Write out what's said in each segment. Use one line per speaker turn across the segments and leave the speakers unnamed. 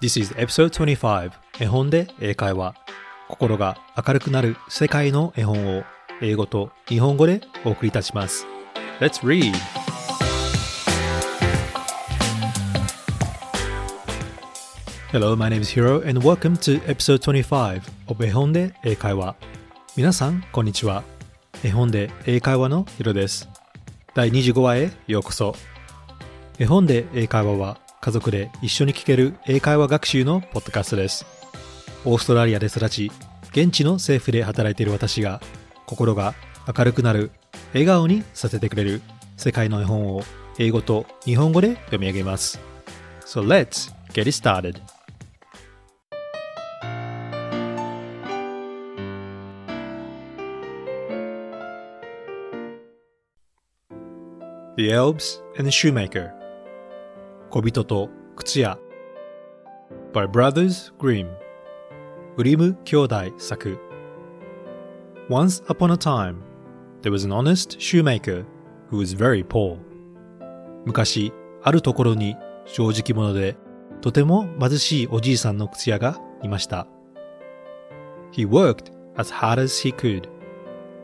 This is episode 25絵本で英会話。心が明るくなる世界の絵本を英語と日本語でお送りいたします。Let's read! Hello, my name is Hiro and welcome to episode 25 of 絵本で英会話。皆さん、こんにちは。絵本で英会話のヒロです。第25話へようこそ。絵本で英会話は家族で一緒に聞ける英会話学習のポッドキャストです。オーストラリアで育ち、現地の政府で働いている私が心が明るくなる、笑顔にさせてくれる世界の絵本を英語と日本語で読み上げます。So let's get it started! The Elves and the Shoemaker 小人と靴屋 by Brothers Grimm グリム兄弟作 Once upon a time, there was an honest shoemaker who was very poor. 昔、あるところに正直者でとても貧しいおじいさんの靴屋がいました。He worked as hard as he could,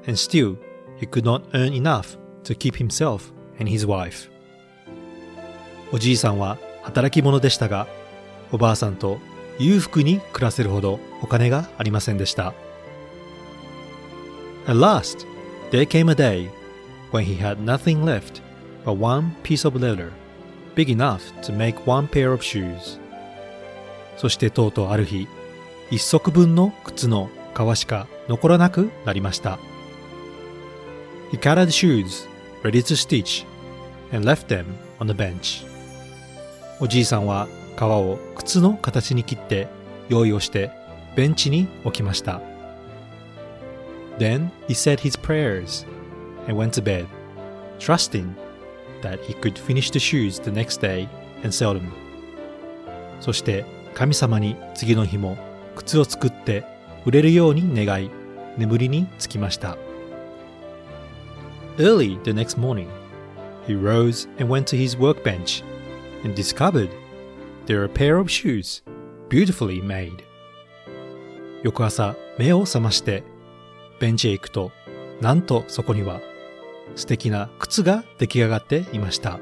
and still he could not earn enough to keep himself and his wife. おじいさんは働き者でしたが、おばあさんと裕福に暮らせるほどお金がありませんでした。At last, there came a day when he had nothing left but one piece of leather, big enough to make one pair of shoes. そしてとうとうある日、一足分の靴の皮しか残らなくなりました。He cut out the shoes, ready to stitch, and left them on the bench. おじいさんは皮を靴の形に切って用意をしてベンチに置きました。Then he said his prayers and went to bed, trusting that he could finish the shoes the next day and sell them. そして神様に次の日も靴を作って売れるように願い眠りにつきました。Early the next morning, he rose and went to his workbench and discovered there are a pair of shoes, beautifully made. 翌朝、目を覚まして、ベンチへ行くと、なんとそこには、素敵な靴が出来上がっていました。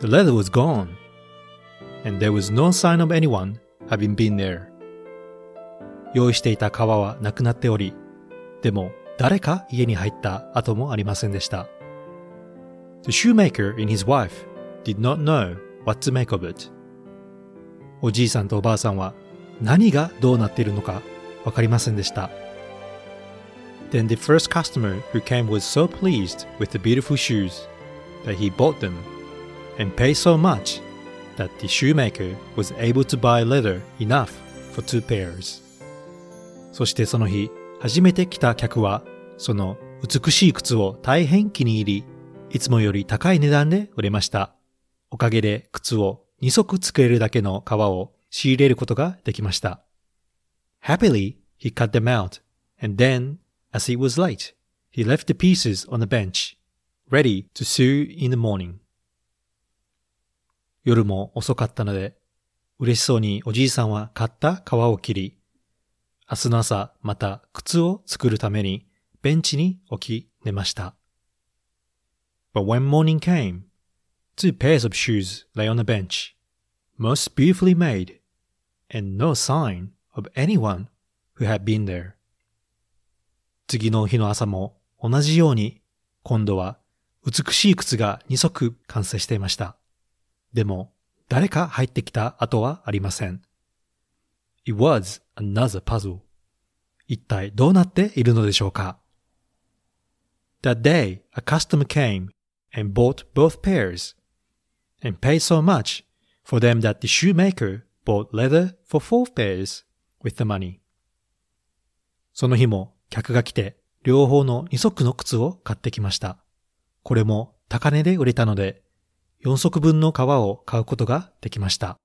The leather was gone, and there was no sign of anyone having been there. 用意していた革はなくなっており、でも誰か家に入った跡もありませんでした。The shoemaker and his wife did not know what to make of it. おじいさんとおばあさんは何がどうなっているのかわかりませんでした。Then the first customer who came was so pleased with the beautiful shoes that he bought them and paid so much that the shoemaker was able to buy leather enough for two pairs. そしてその日、初めて来た客は、その美しい靴を大変気に入り、いつもより高い値段で売れました。おかげで靴を2足作れるだけの革を仕入れることができました。Happily, he cut them out, and then, as it was late, he left the pieces on the bench, ready to sew in the morning. 夜も遅かったので、嬉しそうにおじいさんは買った皮を切り、明日の朝また靴を作るためにベンチに置き寝ました。But when morning came, Two pairs of shoes lay on the bench, most beautifully made, and no sign of anyone who had been there. 次の日の朝も同じように今度は美しい靴が2足完成していました。でも誰か入ってきた後はありません。It was another puzzle. 一体どうなっているのでしょうか That day, a customer came and bought both pairs and paid so much for them that the shoemaker bought leather for four pairs with the money. その日も客が来て両方の二足の靴を買ってきました。これも高値で売れたので四足分の革を買うことができました。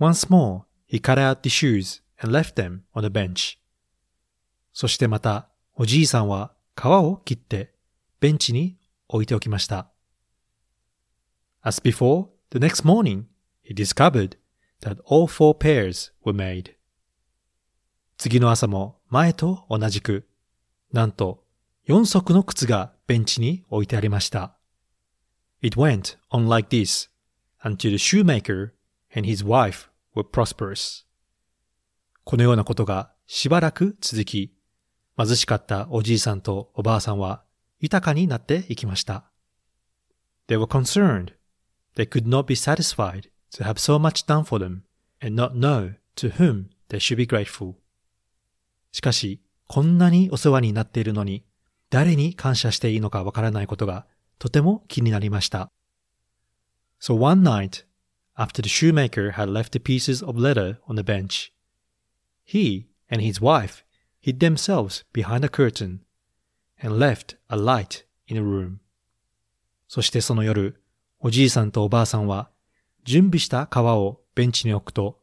Once more, he cut out the shoes and left them on the bench. そしてまたおじいさんは革を切ってベンチに置いておきました。As before, the next morning, he discovered that all four pairs were made. 次の朝も前と同じく、なんと4足の靴がベンチに置いてありました。It went on like this until the shoemaker and his wife were prosperous. このようなことがしばらく続き、貧しかったおじいさんとおばあさんは豊かになっていきました。They were concerned. They could not be satisfied to have so much done for them and not know to whom they should be grateful. しかし、こんなにお世話になっているのに、誰に感謝していいのかわからないことがとても気になりました。So one night, after the shoemaker had left the pieces of leather on the bench, he and his wife hid themselves behind a curtain and left a light in the room. そしてその夜、 おじいさんとおばあさんは準備した革をベンチに置くと、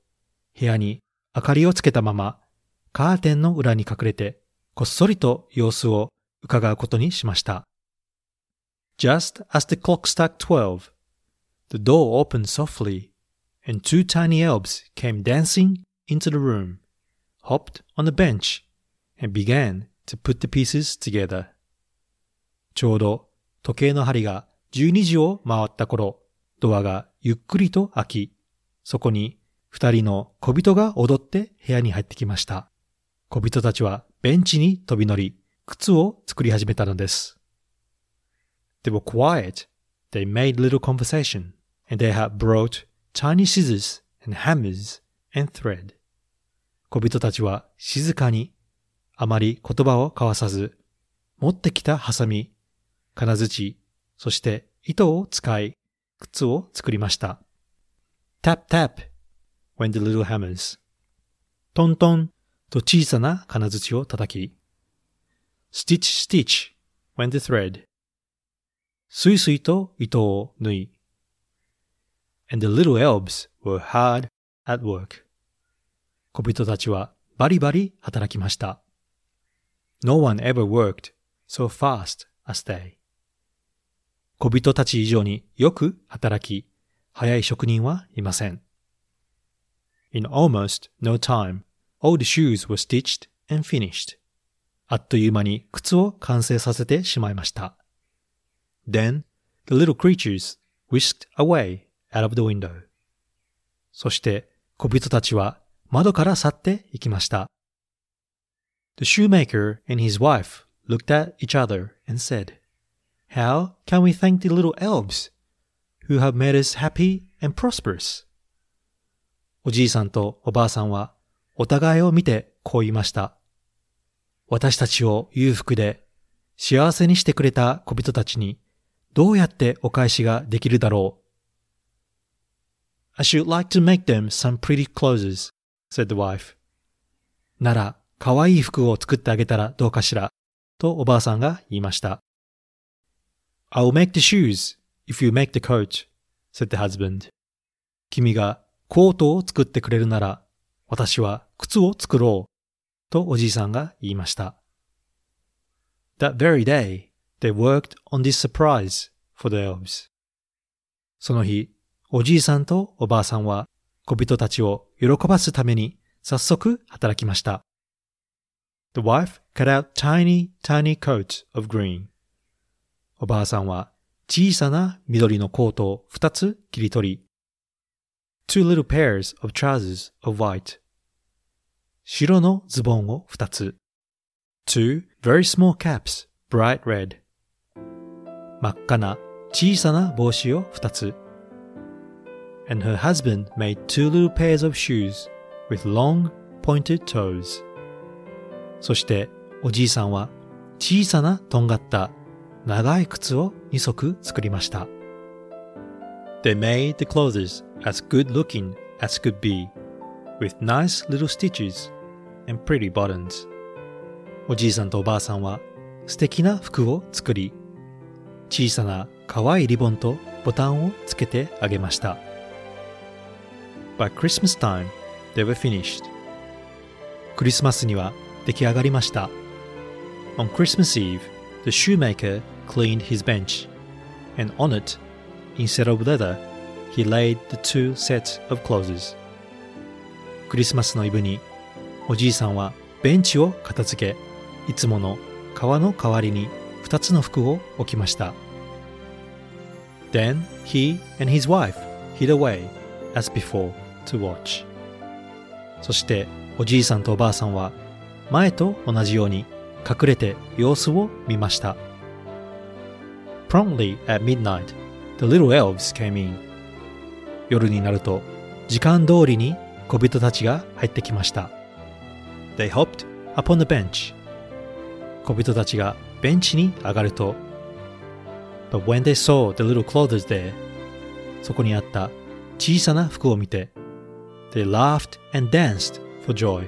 部屋に明かりをつけたままカーテンの裏に隠れてこっそりと様子を伺うことにしました。Just as the clock struck twelve, the door opened softly, and two tiny elves came dancing into the room, hopped on the bench, and began to put the pieces together. ちょうど時計の針が12時を回った頃、ドアがゆっくりと開き、そこに二人の小人が踊って部屋に入ってきました。小人たちはベンチに飛び乗り、靴を作り始めたのです。They were quiet. They made little conversation, and they had brought tiny scissors and hammers and thread. 小人たちは静かに、あまり言葉を交わさず、持ってきたハサミ、金槌、そして糸を使い、靴を作りました。tap tap went the little hammers. トントンと小さな金槌を叩き、stitch stitch went the thread. スイスイと糸を縫い、and the little elves were hard at work. 小人たちはバリバリ働きました。No one ever worked so fast as they. 小人たち以上によく働き、早い職人はいません。In almost no time, all the shoes were stitched and finished. あっという間に靴を完成させてしまいました。Then, the little creatures whisked away out of the window. そして小人たちは窓から去っていきました。The shoemaker and his wife looked at each other and said, How can we thank the little elves who have made us happy and prosperous? おじいさんとおばあさんはお互いを見てこう言いました。私たちを裕福で幸せにしてくれた小人たちにどうやってお返しができるだろう I should like to make them some pretty clothes, said the wife. なら、可愛い服を作ってあげたらどうかしら、とおばあさんが言いました。I'll make the shoes if you make the coat, said the husband. 君がコートを作ってくれるなら、私は靴を作ろう、とおじいさんが言いました。That very day, they worked on this surprise for the elves. その日、おじいさんとおばあさんは小人たちを喜ばすために早速働きました。The wife cut out tiny, tiny coats of green. おばあさんは小さな緑のコートを二つ切り取り、two little pairs of trousers of white. 白のズボンを二つ。two very small caps, bright red. 真っ赤な小さな帽子を二つ。and her husband made two little pairs of shoes with long pointed toes. そしておじいさんは小さなとんがった長い靴を2足作りました。They made the clothes as good looking as could be, with nice little stitches and pretty buttons. おじいさんとおばあさんは素敵な服を作り、小さな可愛いリボンとボタンをつけてあげました。By Christmas time, they were finished. クリスマスには出来上がりました。On Christmas Eve, the shoemaker cleaned his bench, and on it, instead of leather, he laid the two sets of clothes. クリスマスのイブにおじいさんはベンチを片付けいつもの革の代わりに2つの服を置きました Then he and his wife hid away as before to watch そしておじいさんとおばあさんは前と同じように隠れて様子を見ました Promptly at midnight, the little elves came in 夜になると時間通りに小人たちが入ってきました They hopped upon the bench 小人たちがベンチに上がると But when they saw the little clothes there そこにあった小さな服を見て They laughed and danced for joy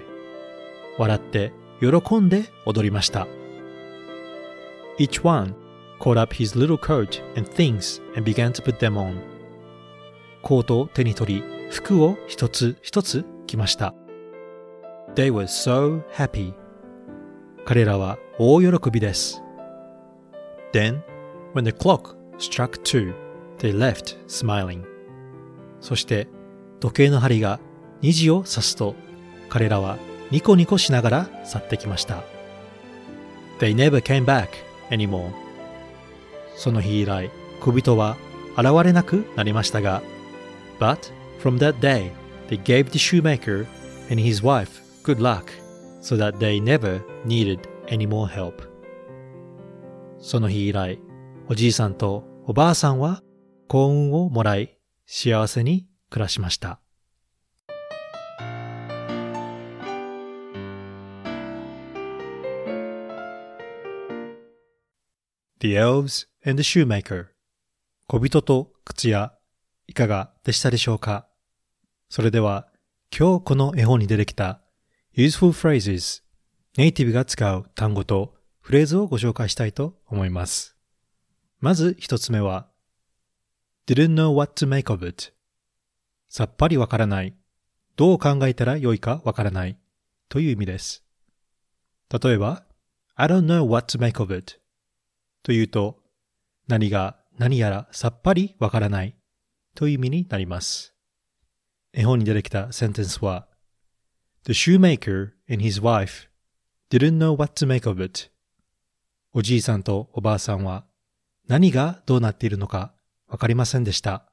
笑って喜んで踊りました Each one caught up his little coat and things and began to put them on コートを手に取り服を一つ一つ着ました They were so happy 彼らは大喜びです Then, when the clock struck two, they left smiling そして時計の針が2時を指すと彼らはニコニコしながら去ってきました They never came back anymore その日以来小人は現れなくなりましたが But from that day they gave the shoemaker and his wife good luck so that they never needed any more help その日以来おじいさんとおばあさんは幸運をもらい幸せに暮らしました The Elves and Shoemaker. 小人と靴屋いかがでしたでしょうか？それでは今日この絵本に出てきた useful phrases ネイティブが使う単語とフレーズをご紹介したいと思います。まず一つ目は didn't know what to make of it さっぱりわからない。どう考えたらよいかわからない。という意味です。例えば I don't know what to make of it というと何が何やらさっぱりわからないという意味になります。絵本に出てきたセンテンスは The shoemaker and his wife didn't know what to make of it. おじいさんとおばあさんは何がどうなっているのかわかりませんでした。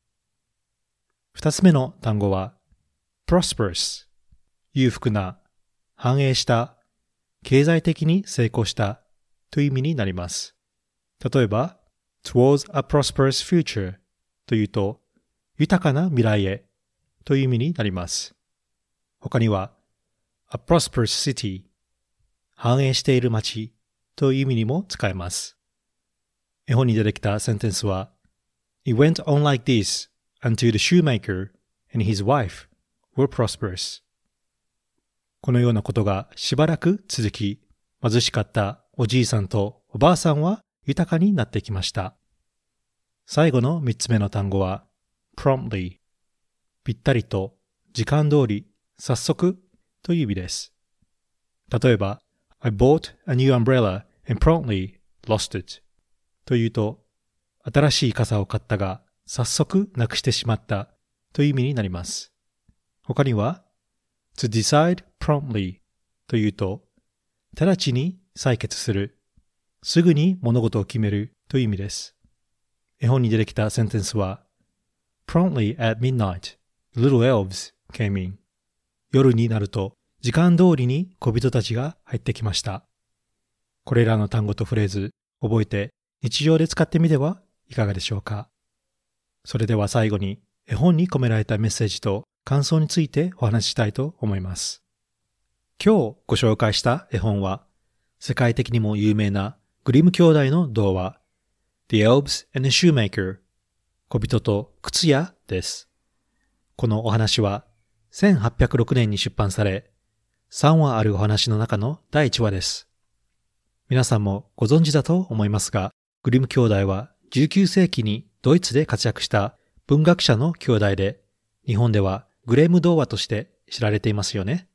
二つ目の単語は prosperous 裕福な、繁栄した、経済的に成功したという意味になります。例えば towards a prosperous future というと豊かな未来へという意味になります。他には a prosperous city 繁栄している街という意味にも使えます。絵本に出てきたセンテンスは It went on like this until the shoemaker and his wife were prosperous. このようなことがしばらく続き、貧しかったおじいさんとおばあさんは豊かになってきました。最後の三つ目の単語は promptly ぴったりと時間通り早速という意味です。例えば I bought a new umbrella and promptly lost it というと新しい傘を買ったが早速なくしてしまったという意味になります。他には to decide promptly というと直ちに採決するすぐに物事を決めるという意味です。絵本に出てきたセンテンスは Promptly at midnight, little elves came in. 夜になると時間通りに小人たちが入ってきました。これらの単語とフレーズ覚えて日常で使ってみてはいかがでしょうかそれでは最後に絵本に込められたメッセージと感想についてお話ししたいと思います。今日ご紹介した絵本は世界的にも有名なグリム兄弟の童話 The Elves and the Shoemaker 小人と靴屋です。このお話は1806年に出版され3話あるお話の中の第1話です。皆さんもご存知だと思いますが、グリム兄弟は19世紀にドイツで活躍した文学者の兄弟で、日本ではグレーム童話として知られていますよね。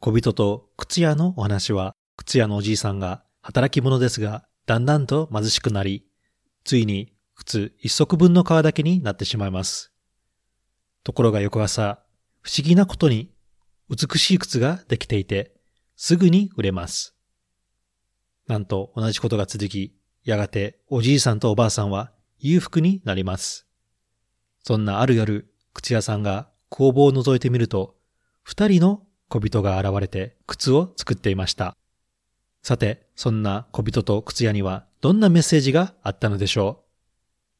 小人と靴屋のお話は、靴屋のおじいさんが働き者ですが、だんだんと貧しくなり、ついに靴一足分の皮だけになってしまいます。ところが翌朝、不思議なことに美しい靴ができていて、すぐに売れます。なんと同じことが続き、やがておじいさんとおばあさんは裕福になります。そんなある夜、靴屋さんが工房を覗いてみると、二人の小人が現れて靴を作っていました。さて、そんな小人と靴屋にはどんなメッセージがあったのでしょ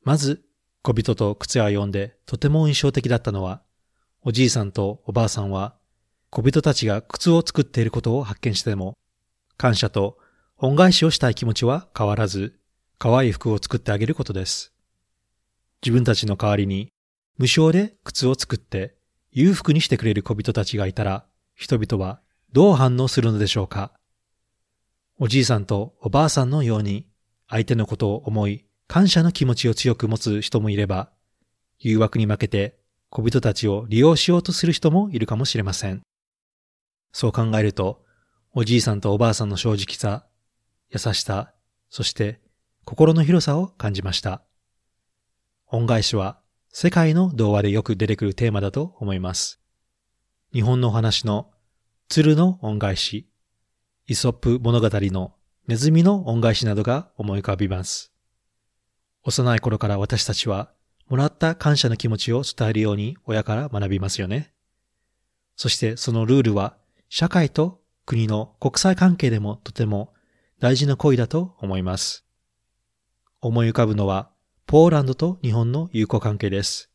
う？まず、小人と靴屋を読んでとても印象的だったのは、おじいさんとおばあさんは、小人たちが靴を作っていることを発見しても、感謝と恩返しをしたい気持ちは変わらず、可愛い服を作ってあげることです。自分たちの代わりに、無償で靴を作って裕福にしてくれる小人たちがいたら、人々はどう反応するのでしょうか？おじいさんとおばあさんのように、相手のことを思い、感謝の気持ちを強く持つ人もいれば、誘惑に負けて小人たちを利用しようとする人もいるかもしれません。そう考えると、おじいさんとおばあさんの正直さ、優しさ、そして心の広さを感じました。恩返しは世界の童話でよく出てくるテーマだと思います。日本のお話の鶴の恩返し、イソップ物語のネズミの恩返しなどが思い浮かびます。幼い頃から私たちはもらった感謝の気持ちを伝えるように親から学びますよね。そしてそのルールは社会と国の国際関係でもとても大事な行為だと思います。思い浮かぶのはポーランドと日本の友好関係です。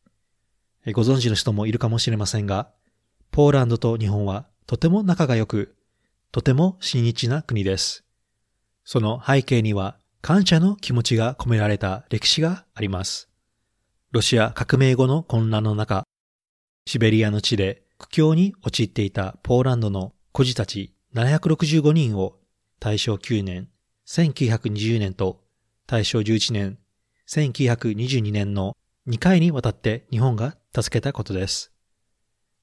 ご存知の人もいるかもしれませんが、ポーランドと日本はとても仲が良く、とても親日な国です。その背景には感謝の気持ちが込められた歴史があります。ロシア革命後の混乱の中、シベリアの地で苦境に陥っていたポーランドの孤児たち765人を大正9年、1920年と大正11年、1922年の2回にわたって日本が助けたことです。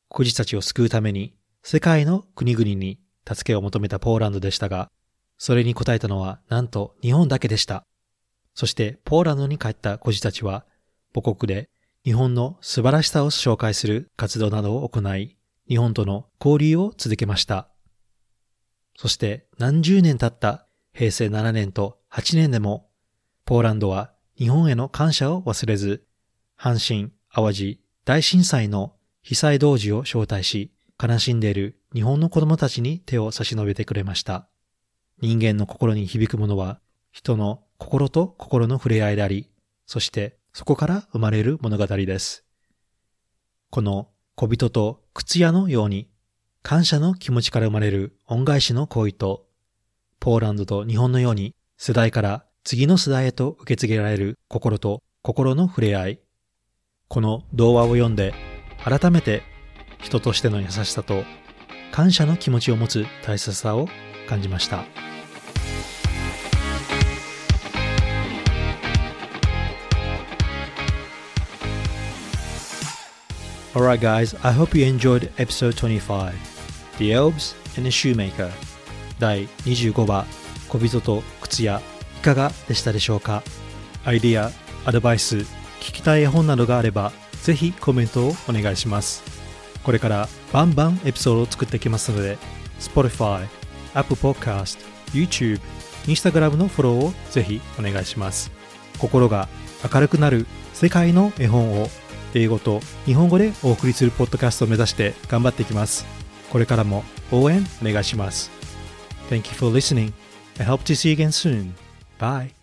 孤児たちを救うために世界の国々に助けを求めたポーランドでしたが、それに応えたのはなんと日本だけでした。そしてポーランドに帰った孤児たちは母国で日本の素晴らしさを紹介する活動などを行い、日本との交流を続けました。そして何十年経った平成7年と8年でも、ポーランドは日本への感謝を忘れず、阪神・淡路大震災の被災同時を招待し、悲しんでいる日本の子供たちに手を差し伸べてくれました。人間の心に響くものは、人の心と心の触れ合いであり、そしてそこから生まれる物語です。この小人と靴屋のように、感謝の気持ちから生まれる恩返しの行為と、ポーランドと日本のように世代から次の世代へと受け継げられる心と心の触れ合い。この童話を読んで、改めて人としての優しさと感謝の気持ちを持つ大切さを感じました。Alright guys, I hope you enjoyed episode 25 The Elves and the Shoemaker 第25話小人と靴屋いかがでしたでしょうか？アイディア、アドバイス、聞きたい絵本などがあれば、ぜひコメントをお願いします。これからバンバンエピソードを作っていきますので、Spotify、Apple Podcast、YouTube、Instagram のフォローをぜひお願いします。心が明るくなる世界の絵本を英語と日本語でお送りするポッドキャストを目指して頑張っていきます。これからも応援お願いします。Thank you for listening. I hope to see you again soon. Bye.